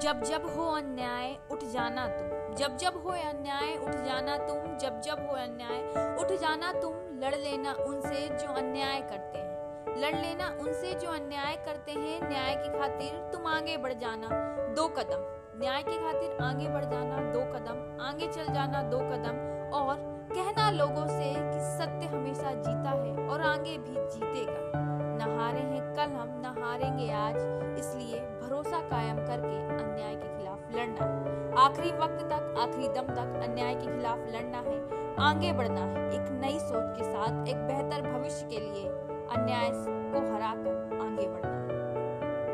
जब जब हो अन्याय, उठ जाना तुम। जब जब हो अन्याय, उठ जाना तुम। जब जब हो अन्याय, उठ जाना तुम। लड़ लेना उनसे जो अन्याय करते हैं। लड़ लेना उनसे जो अन्याय करते हैं। न्याय की खातिर तुम आगे बढ़ जाना। दो कदम। न्याय की खातिर आगे बढ़ जाना, दो कदम। आगे चल जाना, दो कदम। और कहना लोगों से कि सत्य हमेशा जीता है और आगे भी जीतेगा। न हारे हैं, कल हम न हारेंगे आज इसलिए करके अन्याय के खिलाफ लड़ना। आखिरी वक्त तक, आखिरी दम तक अन्याय के खिलाफ लड़ना है, आगे बढ़ना है। एक नई सोच के साथ, एक बेहतर भविष्य के लिए अन्याय को आगे बढ़ना